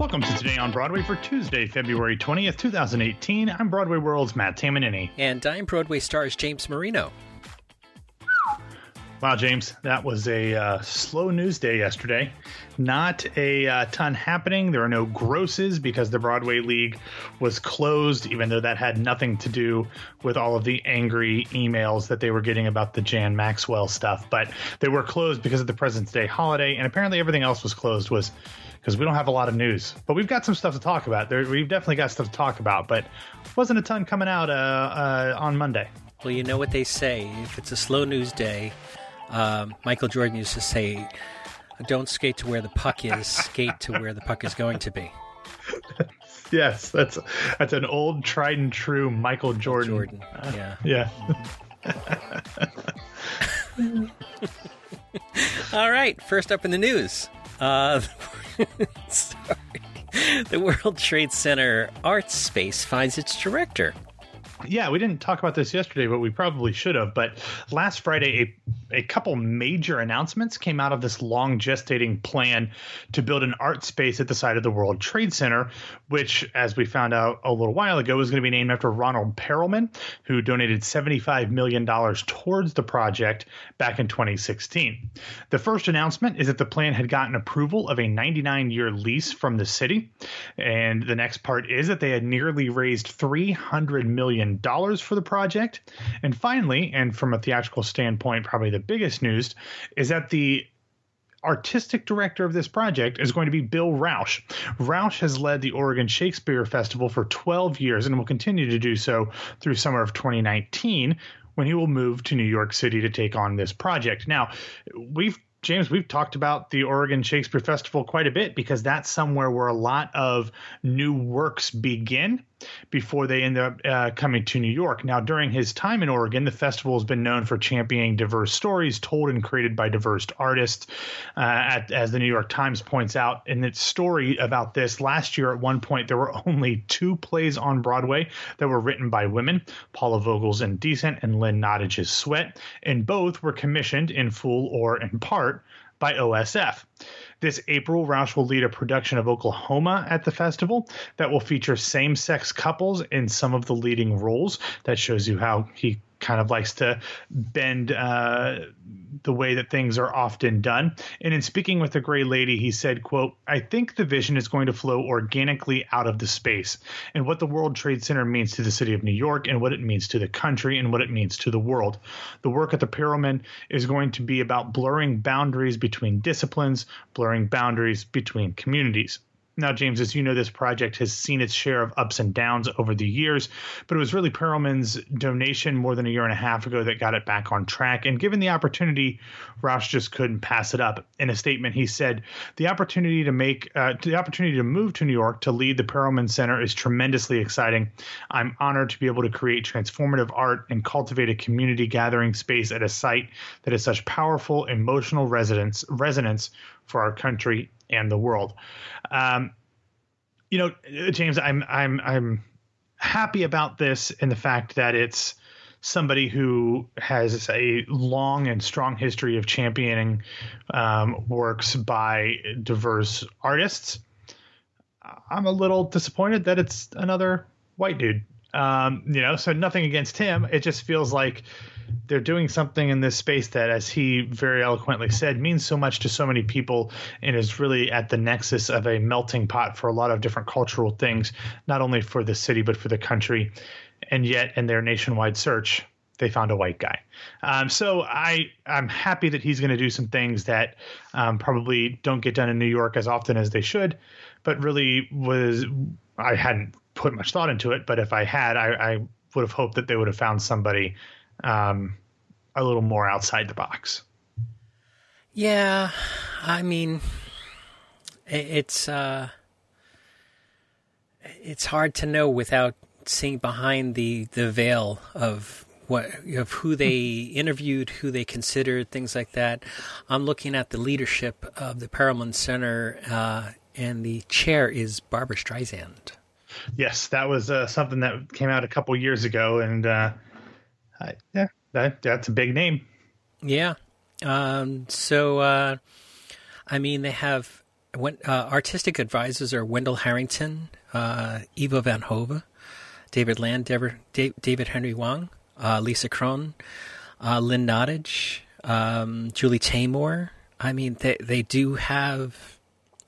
Welcome to Today on Broadway for Tuesday, February 20th, 2018. I'm Broadway World's Matt Tamanini. And I'm Broadway stars James Marino. Wow, James, that was a uh, slow news day yesterday. Not a uh, ton happening. There are no grosses because the Broadway League was closed, even though that had nothing to do with all of the angry emails that they were getting about the Jan Maxwell stuff. But they were closed because of the President's Day holiday, and apparently everything else was closed was because we don't have a lot of news. But we've got some stuff to talk about. There, we've definitely got stuff to talk about, but wasn't a ton coming out uh, uh, on Monday. Well, you know what they say: if it's a slow news day, um, Michael Jordan used to say, "Don't skate to where the puck is; skate to where the puck is going to be." yes, that's that's an old, tried and true Michael Jordan. Jordan, yeah, yeah. All right, first up in the news. Uh, sorry. The World Trade Center Arts Space finds its director. Yeah, we didn't talk about this yesterday, but we probably should have. But last Friday, a, couple major announcements came out of this long gestating plan to build an art space at the site of the World Trade Center, which, as we found out a little while ago, is going to be named after Ronald Perelman, who donated $75 million towards the project back in 2016. The first announcement is that the plan had gotten approval of a 99 year lease from the city. And the next part is that they had nearly raised $300 million for the project. And finally, and from a theatrical standpoint, probably the biggest news is that the artistic director of this project is going to be Bill Rauch. Rauch has led the Oregon Shakespeare Festival for 12 years and will continue to do so through summer of 2019 when he will move to New York City to take on this project. Now, we've James, we've talked about the Oregon Shakespeare Festival quite a bit because that's somewhere where a lot of new works begin before they end up uh, coming to New York. Now, during his time in Oregon, the festival has been known for championing diverse stories told and created by diverse artists. Uh, at, as the New York Times points out in its story about this, last year at one point there were only two plays on Broadway that were written by women Paula Vogel's Indecent and Lynn Nottage's Sweat, and both were commissioned in full or in part by OSF. This April, Rauch will lead a production of Oklahoma at the festival that will feature same sex couples in some of the leading roles. That shows you how he kind of likes to bend uh, the way that things are often done. And in speaking with the Gray Lady, he said, "quote I think the vision is going to flow organically out of the space, and what the World Trade Center means to the city of New York, and what it means to the country, and what it means to the world. The work at the Perelman is going to be about blurring boundaries between disciplines, blurring boundaries between communities." Now, James, as you know, this project has seen its share of ups and downs over the years, but it was really Perelman's donation more than a year and a half ago that got it back on track. And given the opportunity, Rauch just couldn't pass it up. In a statement, he said, "The opportunity to make uh, the opportunity to move to New York to lead the Perelman Center is tremendously exciting. I'm honored to be able to create transformative art and cultivate a community gathering space at a site that has such powerful emotional resonance resonance for our country and the world. Um, you know, James, I'm I'm I'm happy about this in the fact that it's somebody who has a long and strong history of championing um, works by diverse artists. I'm a little disappointed that it's another white dude. Um, you know, so nothing against him. It just feels like they're doing something in this space that, as he very eloquently said, means so much to so many people and is really at the nexus of a melting pot for a lot of different cultural things, not only for the city, but for the country. And yet, in their nationwide search, they found a white guy. Um, so I I'm happy that he's going to do some things that um, probably don't get done in New York as often as they should, but really was I hadn't put much thought into it. But if I had, I, I would have hoped that they would have found somebody um, a little more outside the box. Yeah, I mean, it's uh, it's hard to know without seeing behind the the veil of what of who they interviewed, who they considered, things like that. I'm looking at the leadership of the Perelman Center, uh, and the chair is Barbra Streisand. Yes, that was uh, something that came out a couple years ago, and uh, Yeah, that that's a big name. Yeah. Um, so, uh, I mean, they have when, uh, artistic advisors are Wendell Harrington, uh, Ivo Van Hove, David Lang, David Henry Hwang, uh, Lisa Kron, uh, Lynn Nottage, um, Julie Taymor. I mean, they they do have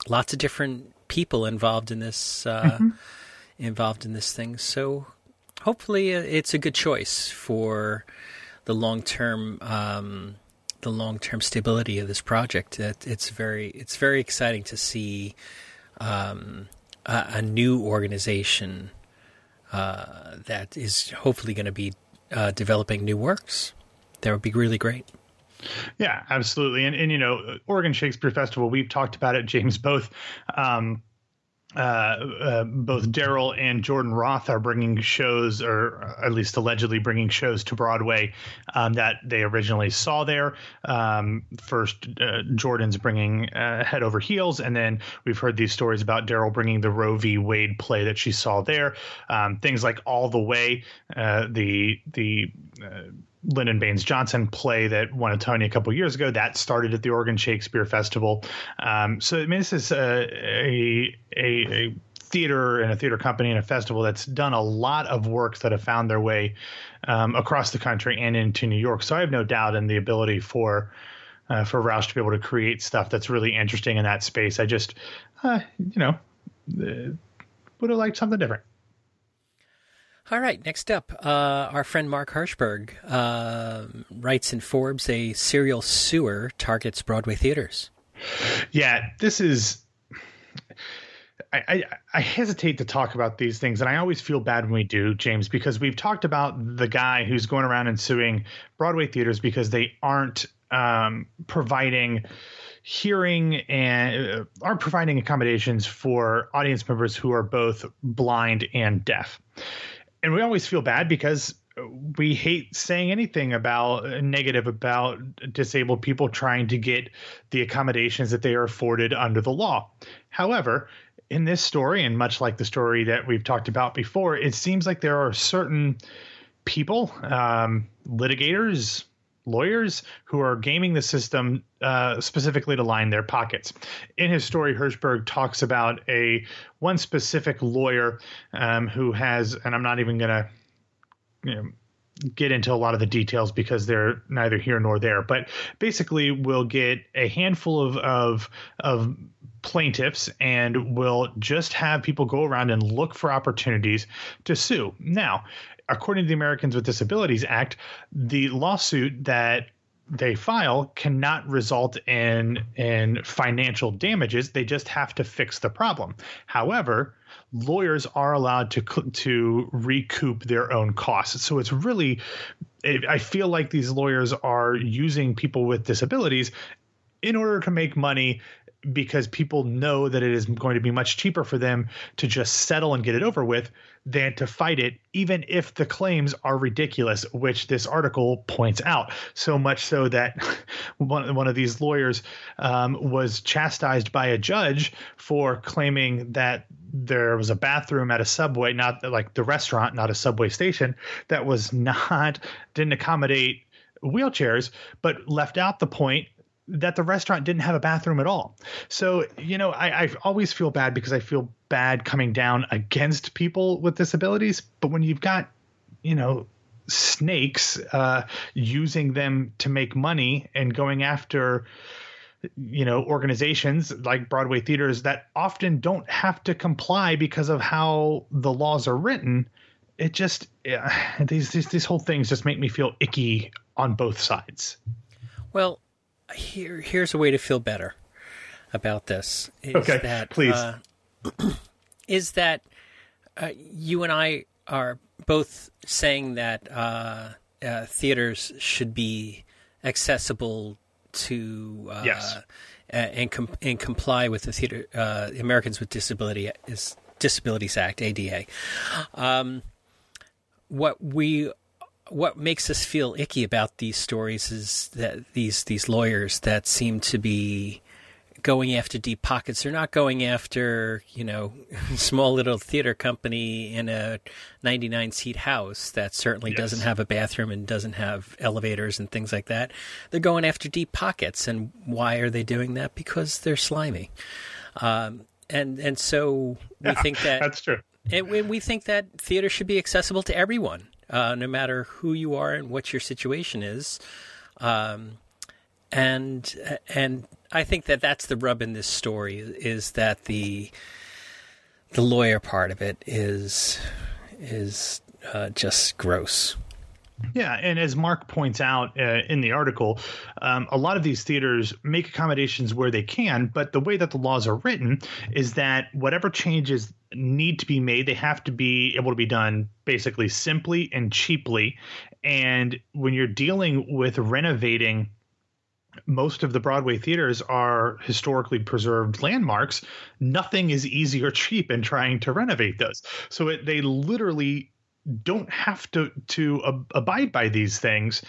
lots of different people involved in this uh, mm-hmm. involved in this thing. So hopefully, uh, it's a good choice for the long term um, the long term stability of this project. It, it's very it's very exciting to see um, a, a, new organization uh, that is hopefully going to be uh, developing new works. That would be really great. Yeah, absolutely. And, and, you know, Oregon Shakespeare Festival, we've talked about it, James, both. Um, uh, uh, both Daryl and Jordan Roth are bringing shows, or at least allegedly bringing shows to Broadway um, that they originally saw there. Um, first, uh, Jordan's bringing uh, Head Over Heels, and then we've heard these stories about Daryl bringing the Roe v. Wade play that she saw there. Um, things like All the Way, uh, the the Lyndon Baines Johnson play that won a Tony a couple years ago. That started at the Oregon Shakespeare Festival. Um, so I mean, this is a, a, a, theater and a theater company and a festival that's done a lot of works that have found their way um, across the country and into New York. So I have no doubt in the ability for uh, for Rauch to be able to create stuff that's really interesting in that space. I just, uh, you know, uh, would have liked something different. All right, next up, uh, our friend Mark Hershberg uh, writes in Forbes a serial suer targets Broadway theaters. Yeah, this is. I, I, I, hesitate to talk about these things, and I always feel bad when we do, James, because we've talked about the guy who's going around and suing Broadway theaters because they aren't um, providing hearing and uh, aren't providing accommodations for audience members who are both blind and deaf and we always feel bad because we hate saying anything about negative about disabled people trying to get the accommodations that they are afforded under the law. However, in this story, and much like the story that we've talked about before, it seems like there are certain people, um, litigators, lawyers who are gaming the system uh, specifically to line their pockets. In his story, Hershberg talks about a one specific lawyer um, who has, and I'm not even going to you know, get into a lot of the details because they're neither here nor there, but basically we'll get a handful of of, of plaintiffs and will just have people go around and look for opportunities to sue. Now, according to the Americans with Disabilities Act, the lawsuit that they file cannot result in in financial damages. They just have to fix the problem. However, lawyers are allowed to to recoup their own costs. So it's really I feel like these lawyers are using people with disabilities in order to make money because people know that it is going to be much cheaper for them to just settle and get it over with than to fight it, even if the claims are ridiculous, which this article points out. So much so that one, one of these lawyers um, was chastised by a judge for claiming that there was a bathroom at a subway, not like the restaurant, not a subway station, that was not, didn't accommodate wheelchairs, but left out the point that the restaurant didn't have a bathroom at all. So, you know, I, I, always feel bad because I feel bad coming down against people with disabilities. But when you've got, you know, snakes uh, using them to make money and going after, you know, organizations like Broadway theaters that often don't have to comply because of how the laws are written, it just, yeah, these, these, these whole things just make me feel icky on both sides. Well, here here's a way to feel better about this. okay, that, please. Uh, is that uh, you and I are both saying that uh, uh theaters should be accessible to uh, yes. and com- and comply with the theater uh, Americans with Disability is Disabilities Act ADA. Um, what we what makes us feel icky about these stories is that these these lawyers that seem to be going after deep pockets. They're not going after you know small little theater company in a 99 seat house that certainly yes. doesn't have a bathroom and doesn't have elevators and things like that. They're going after deep pockets, and why are they doing that? Because they're slimy. Um, and and so we Yeah, think that That's true. and we, we think that theater should be accessible to everyone, uh, no matter who you are and what your situation is. Um, and and I think that that's the rub in this story is that the the lawyer part of it is is uh, just gross. Yeah, and as Mark points out uh, in the article, um, a lot of these theaters make accommodations where they can, but the way that the laws are written is that whatever changes need to be made, they have to be able to be done basically simply and cheaply. And when you're dealing with renovating most of the Broadway theaters are historically preserved landmarks. Nothing is easy or cheap in trying to renovate those. So it, they literally don't have to to ab- abide by these things,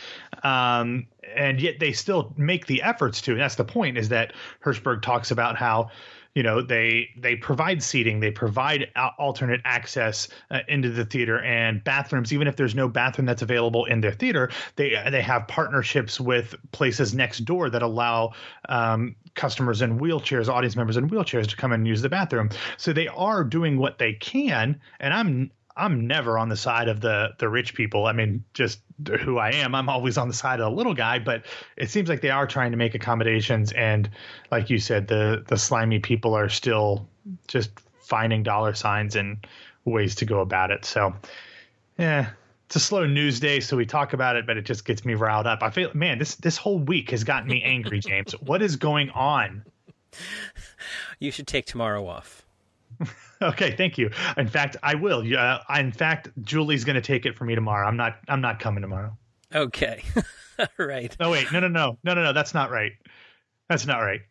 um, and yet they still make the efforts to. And that's the point. Is that Hershberg talks about how you know they they provide seating they provide alternate access uh, into the theater and bathrooms. Even if there's no bathroom that's available in their theater they they have partnerships with places next door that allow um, customers in wheelchairs audience members in wheelchairs to come and use the bathroom. So they are doing what they can and i'm I'm never on the side of the the rich people. I mean, just who I am, I'm always on the side of the little guy. But it seems like they are trying to make accommodations, and like you said, the the slimy people are still just finding dollar signs and ways to go about it. So, yeah, it's a slow news day, so we talk about it, but it just gets me riled up. I feel, man, this this whole week has gotten me angry, James. what is going on? You should take tomorrow off. Okay, thank you. In fact, I will. Uh, in fact, Julie's going to take it for me tomorrow. I'm not. I'm not coming tomorrow. Okay, right. No, wait. No, no, no, no, no, no. That's not right. That's not right.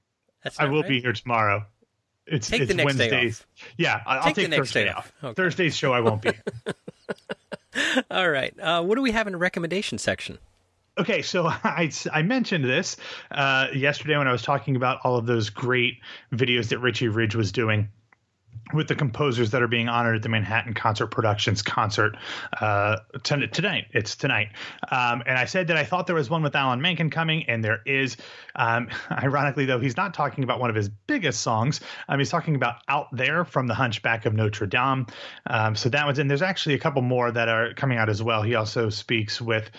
That's I will right. be here tomorrow. It's Take it's the next day off. Yeah, I- I'll Take take, the next Thursday day off. off. Okay. Thursday's show I won't be. All right. Uh, what do we have in the recommendation section? Okay, so I, I mentioned this uh, yesterday when I was talking about all of those great videos that Richie Ridge was doing with the composers that are being honored at the Manhattan Concert Productions concert uh, t- tonight. It's tonight. Um, and I said that I thought there was one with Alan Menken coming, and there is. Um, ironically, though, he's not talking about one of his biggest songs. Um, he's talking about Out There from The Hunchback of Notre Dame. Um, so that one's in. There's actually a couple more that are coming out as well. He also speaks with.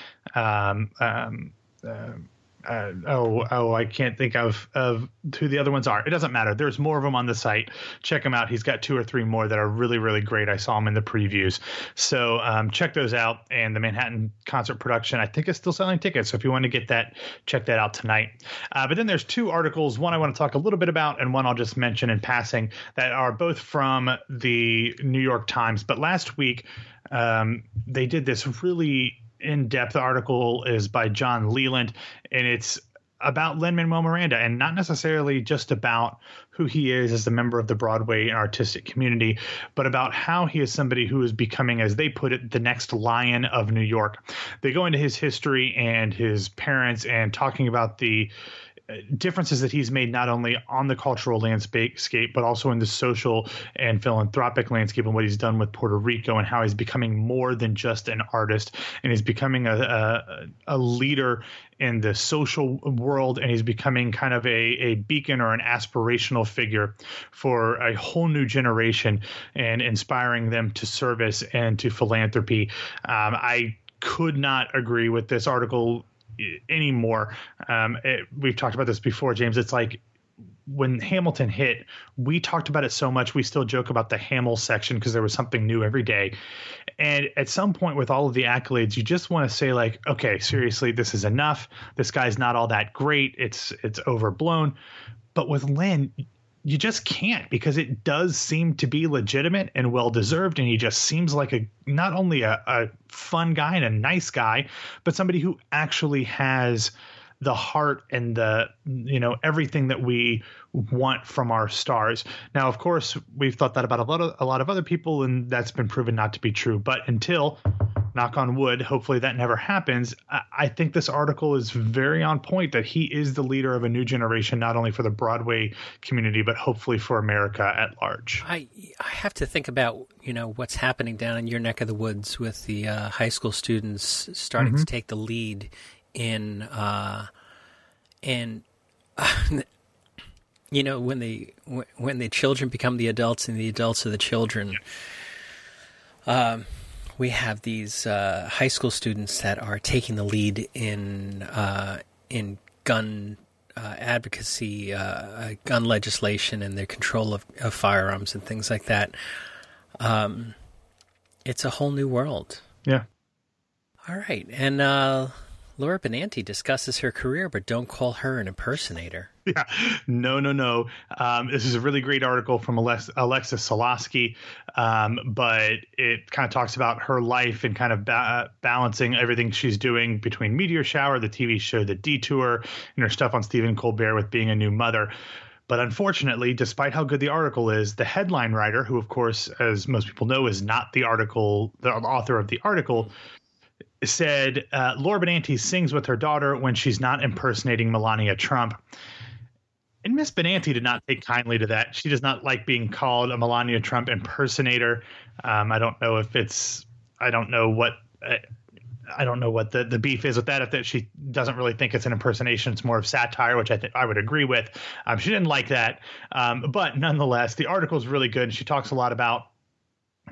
Uh, uh, oh, oh, I can't think of of who the other ones are. It doesn't matter. There's more of them on the site. Check them out. He's got two or three more that are really, really great. I saw them in the previews. So um, check those out. And the Manhattan concert production, I think, is still selling tickets. So if you want to get that, check that out tonight. Uh, but then there's two articles. One I want to talk a little bit about, and one I'll just mention in passing that are both from the New York Times. But last week, um, they did this really in-depth article is by John Leland, and it's about Lin Manuel Miranda, and not necessarily just about who he is as a member of the Broadway and artistic community, but about how he is somebody who is becoming, as they put it, the next lion of New York. They go into his history and his parents, and talking about the differences that he's made not only on the cultural landscape but also in the social and philanthropic landscape and what he's done with Puerto Rico and how he's becoming more than just an artist and he's becoming a a, a leader in the social world and he's becoming kind of a, a beacon or an aspirational figure for a whole new generation and inspiring them to service and to philanthropy. Um, I could not agree with this article anymore. Um, it, we've talked about this before, James. It's like when Hamilton hit, we talked about it so much. We still joke about the Hamel section because there was something new every day. And at some point, with all of the accolades, you just want to say like, okay, seriously, this is enough. This guy's not all that great. It's it's overblown. But with Lin, you just can't because it does seem to be legitimate and well deserved and he just seems like a not only a, a fun guy and a nice guy but somebody who actually has the heart and the you know everything that we want from our stars. Now, of course, we've thought that about a lot of a lot of other people, and that's been proven not to be true. But until, knock on wood, hopefully that never happens. I, I think this article is very on point that he is the leader of a new generation, not only for the Broadway community, but hopefully for America at large. I I have to think about you know what's happening down in your neck of the woods with the uh, high school students starting to take the lead in uh, in you know when the when the children become the adults and the adults are the children. Um, we have these uh, high school students that are taking the lead in uh, in gun uh, advocacy, uh, uh, gun legislation, and their control of, of, firearms and things like that. Um, it's a whole new world. Yeah. All right, and uh, Laura Benanti discusses her career, but don't call her an impersonator. Yeah, no, no, no. Um, this is a really great article from Alex- Alexis Soloski, um, but it kind of talks about her life and kind of ba- balancing everything she's doing between Meteor Shower, the TV show The Detour, and her stuff on Stephen Colbert with being a new mother. But unfortunately, despite how good the article is, the headline writer, who of course, as most people know, is not the article, the author of the article, said uh, Laura Benanti sings with her daughter when she's not impersonating Melania Trump. And Miss Benanti did not take kindly to that. She does not like being called a Melania Trump impersonator. Um, I don't know if it's, I don't know what, uh, I don't know what the, the beef is with that. If that she doesn't really think it's an impersonation, it's more of satire, which I think I would agree with. Um, she didn't like that, um, but nonetheless, the article is really good. She talks a lot about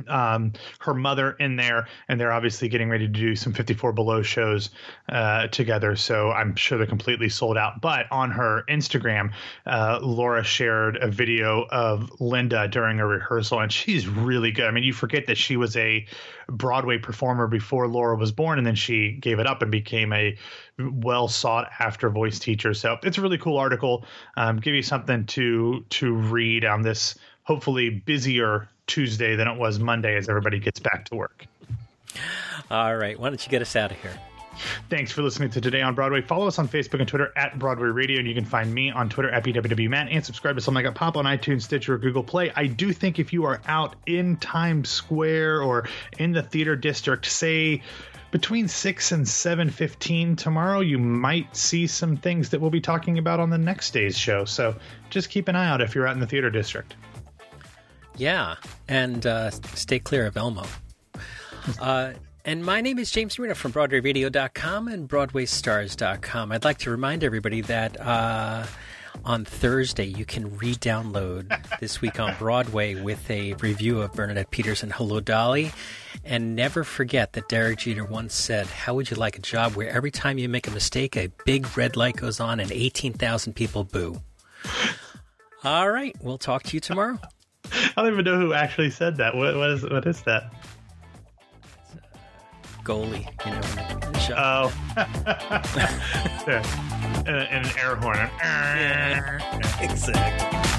um, her mother in there, and they're obviously getting ready to do some 54 Below shows uh, together. So I'm sure they're completely sold out. But on her Instagram, uh, Laura shared a video of Linda during a rehearsal, and she's really good. I mean, you forget that she was a Broadway performer before Laura was born, and then she gave it up and became a well sought after voice teacher. So it's a really cool article. Um, give you something to to read on this hopefully busier Tuesday than it was Monday as everybody gets back to work. All right. Why don't you get us out of here? Thanks for listening to Today on Broadway. Follow us on Facebook and Twitter at Broadway Radio, and you can find me on Twitter at BWWMatt and subscribe to Something Like a Pop on iTunes, Stitcher, or Google Play. I do think if you are out in Times Square or in the theater district, say between 6 and 7.15 tomorrow, you might see some things that we'll be talking about on the next day's show. So just keep an eye out if you're out in the theater district. Yeah, and uh, stay clear of Elmo. Uh, and my name is James Marino from BroadwayRadio.com and BroadwayStars.com. I'd like to remind everybody that uh, on Thursday you can re download This Week on Broadway with a review of Bernadette Peters and Hello Dolly. And never forget that Derek Jeter once said, How would you like a job where every time you make a mistake, a big red light goes on and 18,000 people boo? All right, we'll talk to you tomorrow. I don't even know who actually said that. What, what is what is that? Goalie, you know. Oh, and, an air horn. Yeah, exactly.